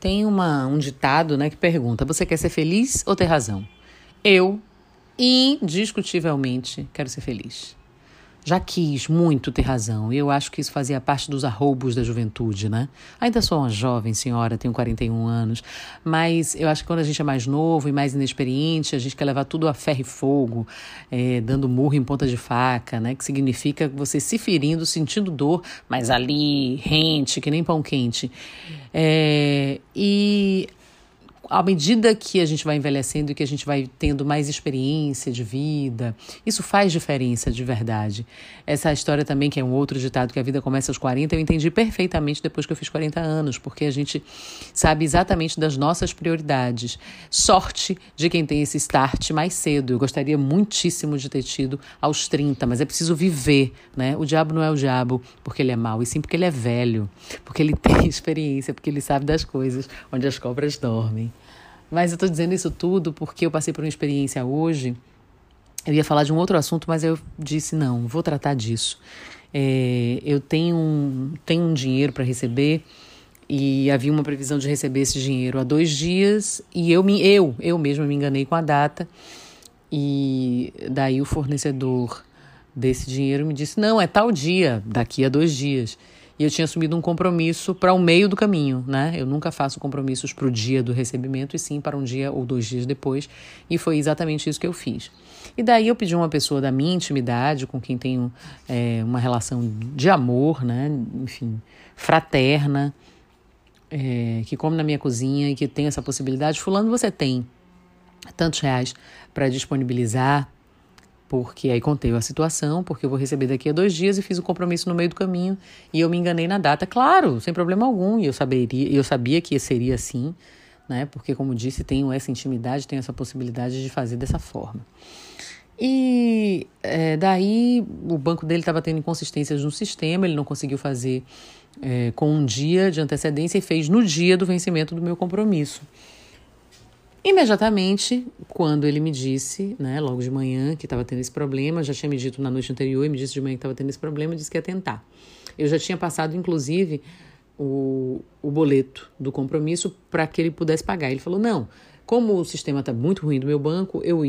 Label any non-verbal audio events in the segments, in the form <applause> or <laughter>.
Tem uma, um ditado né, que pergunta: você quer ser feliz ou ter razão? Eu, indiscutivelmente, quero ser feliz já quis muito ter razão, e eu acho que isso fazia parte dos arroubos da juventude, né? Ainda sou uma jovem senhora, tenho 41 anos, mas eu acho que quando a gente é mais novo e mais inexperiente, a gente quer levar tudo a ferro e fogo, é, dando murro em ponta de faca, né? Que significa você se ferindo, sentindo dor, mas ali, rente, que nem pão quente. É, e à medida que a gente vai envelhecendo e que a gente vai tendo mais experiência de vida, isso faz diferença de verdade. Essa história também, que é um outro ditado, que a vida começa aos 40, eu entendi perfeitamente depois que eu fiz 40 anos, porque a gente sabe exatamente das nossas prioridades. Sorte de quem tem esse start mais cedo. Eu gostaria muitíssimo de ter tido aos 30, mas é preciso viver, né? O diabo não é o diabo porque ele é mau, e sim porque ele é velho, porque ele <laughs> tem experiência, porque ele sabe das coisas onde as cobras dormem. Mas eu estou dizendo isso tudo porque eu passei por uma experiência hoje. Eu ia falar de um outro assunto, mas eu disse não, vou tratar disso. É, eu tenho um, tenho um dinheiro para receber e havia uma previsão de receber esse dinheiro há dois dias e eu me eu eu mesma me enganei com a data e daí o fornecedor desse dinheiro me disse não é tal dia daqui a dois dias e eu tinha assumido um compromisso para o meio do caminho, né? Eu nunca faço compromissos para o dia do recebimento, e sim para um dia ou dois dias depois, e foi exatamente isso que eu fiz. E daí eu pedi uma pessoa da minha intimidade, com quem tenho é, uma relação de amor, né? Enfim, fraterna, é, que come na minha cozinha e que tem essa possibilidade. Fulano, você tem tantos reais para disponibilizar porque aí contei a situação, porque eu vou receber daqui a dois dias e fiz o compromisso no meio do caminho e eu me enganei na data, claro, sem problema algum, e eu saberia, eu sabia que seria assim, né? Porque como disse, tenho essa intimidade, tenho essa possibilidade de fazer dessa forma. E é, daí o banco dele estava tendo inconsistências no sistema, ele não conseguiu fazer é, com um dia de antecedência e fez no dia do vencimento do meu compromisso. Imediatamente, quando ele me disse, né, logo de manhã, que estava tendo esse problema, já tinha me dito na noite anterior e me disse de manhã que estava tendo esse problema, disse que ia tentar. Eu já tinha passado, inclusive, o, o boleto do compromisso para que ele pudesse pagar. Ele falou: não, como o sistema está muito ruim do meu banco, eu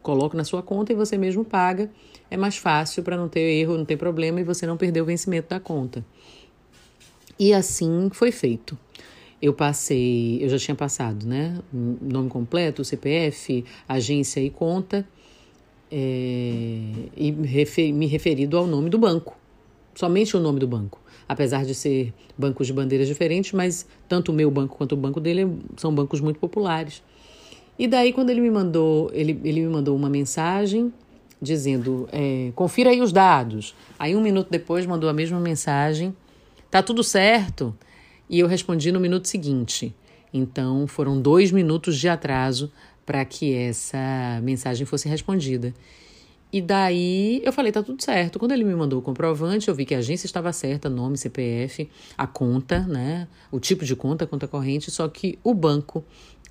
coloco na sua conta e você mesmo paga. É mais fácil para não ter erro, não ter problema e você não perder o vencimento da conta. E assim foi feito eu passei, eu já tinha passado, né? Nome completo, CPF, agência e conta, é, e refer, me referido ao nome do banco, somente o nome do banco. Apesar de ser bancos de bandeiras diferentes, mas tanto o meu banco quanto o banco dele são bancos muito populares. E daí, quando ele me mandou, ele, ele me mandou uma mensagem dizendo: é, confira aí os dados. Aí, um minuto depois, mandou a mesma mensagem: tá tudo certo e eu respondi no minuto seguinte. Então foram dois minutos de atraso para que essa mensagem fosse respondida. E daí eu falei, tá tudo certo. Quando ele me mandou o comprovante, eu vi que a agência estava certa, nome, CPF, a conta, né? O tipo de conta, conta corrente, só que o banco,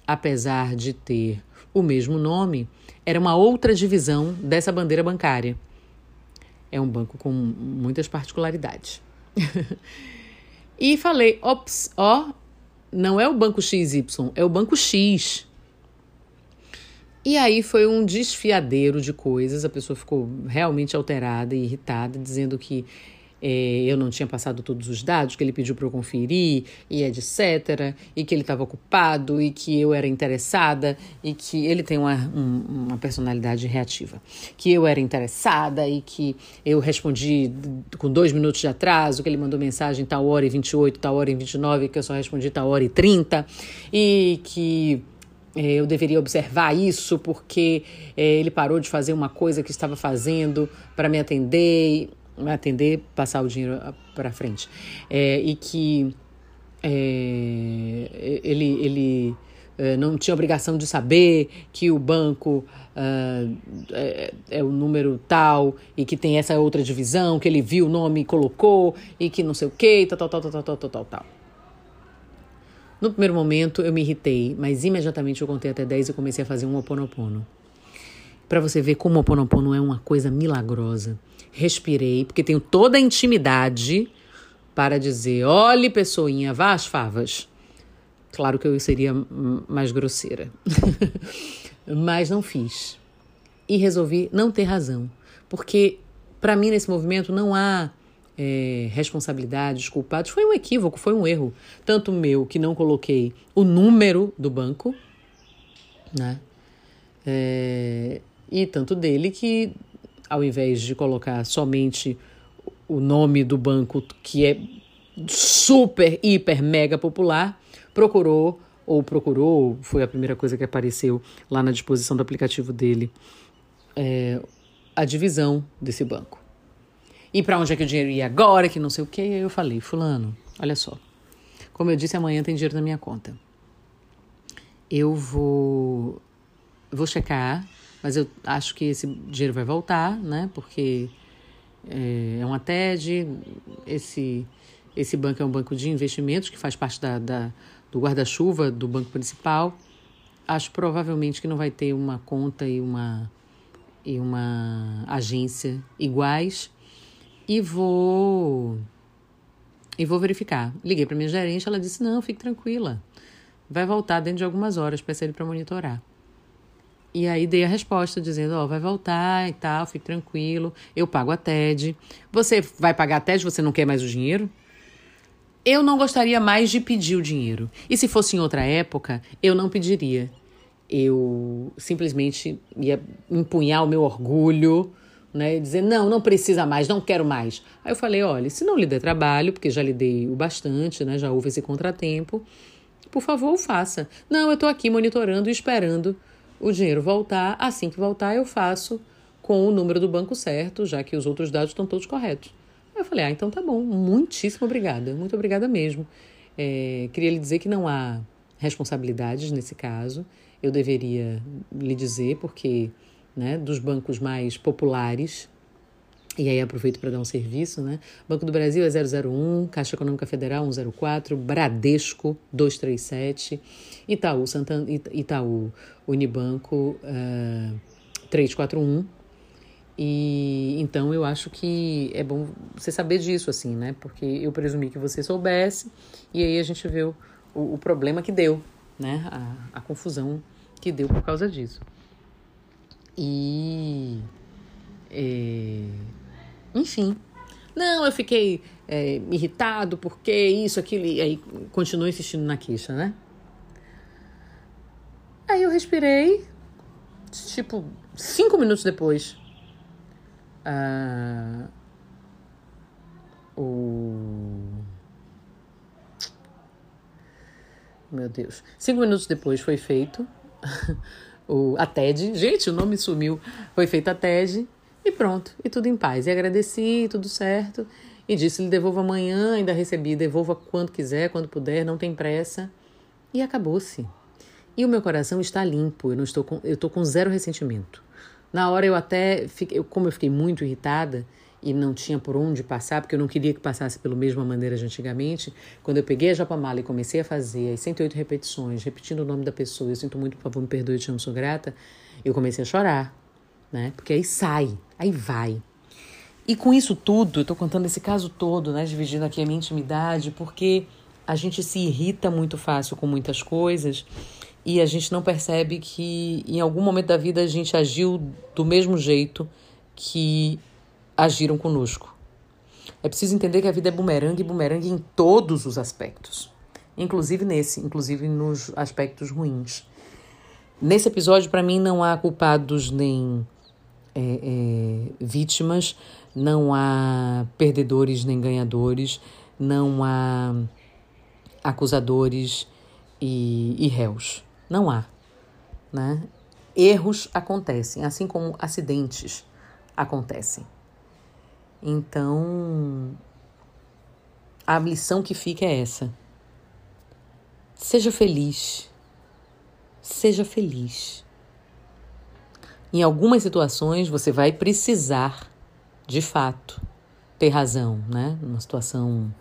apesar de ter o mesmo nome, era uma outra divisão dessa bandeira bancária. É um banco com muitas particularidades. <laughs> E falei, ops, ó, não é o banco XY, é o banco X. E aí foi um desfiadeiro de coisas, a pessoa ficou realmente alterada e irritada, dizendo que eu não tinha passado todos os dados que ele pediu para eu conferir, e etc. E que ele estava ocupado, e que eu era interessada, e que ele tem uma, um, uma personalidade reativa. Que eu era interessada e que eu respondi com dois minutos de atraso, que ele mandou mensagem tal hora e 28, tal hora e 29, que eu só respondi tal hora e 30, e que é, eu deveria observar isso porque é, ele parou de fazer uma coisa que estava fazendo para me atender atender, passar o dinheiro para frente. É, e que é, ele, ele é, não tinha obrigação de saber que o banco uh, é, é, o número tal e que tem essa outra divisão, que ele viu o nome e colocou e que não sei o que, tal, tal, tal, tal, tal, tal, tal, tal. No primeiro momento eu me irritei, mas imediatamente eu contei até 10 e comecei a fazer um oponopono. Para você ver como o oponopono é uma coisa milagrosa respirei, porque tenho toda a intimidade para dizer: olhe, pessoinha, vá às favas. Claro que eu seria mais grosseira. <laughs> Mas não fiz. E resolvi não ter razão. Porque, para mim, nesse movimento, não há é, responsabilidades, culpados. Foi um equívoco, foi um erro. Tanto meu, que não coloquei o número do banco, né? É, e tanto dele que, ao invés de colocar somente o nome do banco, que é super, hiper, mega popular, procurou ou procurou, foi a primeira coisa que apareceu lá na disposição do aplicativo dele, é, a divisão desse banco. E para onde é que o dinheiro ia agora, que não sei o que, aí eu falei, fulano, olha só, como eu disse, amanhã tem dinheiro na minha conta. Eu vou, vou checar, mas eu acho que esse dinheiro vai voltar, né, porque é, é uma TED, esse, esse banco é um banco de investimentos que faz parte da, da do guarda-chuva do banco principal. Acho provavelmente que não vai ter uma conta e uma, e uma agência iguais. E vou e vou verificar. Liguei para minha gerente, ela disse: "Não, fique tranquila. Vai voltar dentro de algumas horas, peça ele para monitorar". E aí dei a resposta dizendo, ó, oh, vai voltar e tal, fique tranquilo, eu pago a TED. Você vai pagar a TED, você não quer mais o dinheiro? Eu não gostaria mais de pedir o dinheiro. E se fosse em outra época, eu não pediria. Eu simplesmente ia empunhar o meu orgulho, né, dizer: "Não, não precisa mais, não quero mais". Aí eu falei: "Olha, se não lhe der trabalho, porque já lhe dei o bastante, né, já houve esse contratempo, por favor, faça". Não, eu estou aqui monitorando e esperando o dinheiro voltar. Assim que voltar, eu faço com o número do banco certo, já que os outros dados estão todos corretos. Eu falei, ah, então tá bom, muitíssimo obrigada, muito obrigada mesmo. É, queria lhe dizer que não há responsabilidades nesse caso, eu deveria lhe dizer, porque né, dos bancos mais populares, e aí aproveito para dar um serviço, né? Banco do Brasil é 001, Caixa Econômica Federal 104, Bradesco 237, Itaú, Santander, Itaú Unibanco uh, eh, 341. E então eu acho que é bom você saber disso, assim, né? Porque eu presumi que você soubesse, e aí a gente vê o, o problema que deu, né? A, a confusão que deu por causa disso. E. É, enfim. Não, eu fiquei é, irritado porque isso, aquilo, e aí continuou insistindo na queixa, né? Aí eu respirei, tipo, cinco minutos depois. Ah, o. Meu Deus. Cinco minutos depois foi feito <laughs> o, a TED. Gente, o nome sumiu. Foi feita a TED e pronto. E tudo em paz. E agradeci, tudo certo. E disse: lhe devolvo amanhã, ainda recebi, devolva quando quiser, quando puder, não tem pressa. E acabou-se. E o meu coração está limpo, eu não estou com, eu estou com zero ressentimento. Na hora eu até, fiquei, como eu fiquei muito irritada e não tinha por onde passar, porque eu não queria que passasse pela mesma maneira de antigamente, quando eu peguei a japamala e comecei a fazer as 108 repetições, repetindo o nome da pessoa, eu sinto muito, por favor, me perdoe, te amo, sou grata, eu comecei a chorar, né? Porque aí sai, aí vai. E com isso tudo, eu estou contando esse caso todo, né? Dividindo aqui a minha intimidade, porque a gente se irrita muito fácil com muitas coisas e a gente não percebe que em algum momento da vida a gente agiu do mesmo jeito que agiram conosco. É preciso entender que a vida é bumerangue e bumerangue em todos os aspectos, inclusive nesse, inclusive nos aspectos ruins. Nesse episódio, para mim, não há culpados nem é, é, vítimas, não há perdedores nem ganhadores, não há acusadores e, e réus. Não há. Né? Erros acontecem, assim como acidentes acontecem. Então, a lição que fica é essa. Seja feliz. Seja feliz. Em algumas situações você vai precisar, de fato, ter razão, né? Numa situação,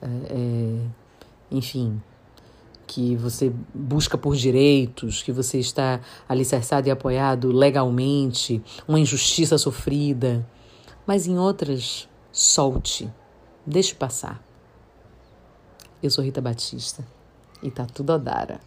é, é, enfim, que você busca por direitos, que você está alicerçado e apoiado legalmente, uma injustiça sofrida. Mas em outras, solte, deixe passar. Eu sou Rita Batista E tá tudo Odara.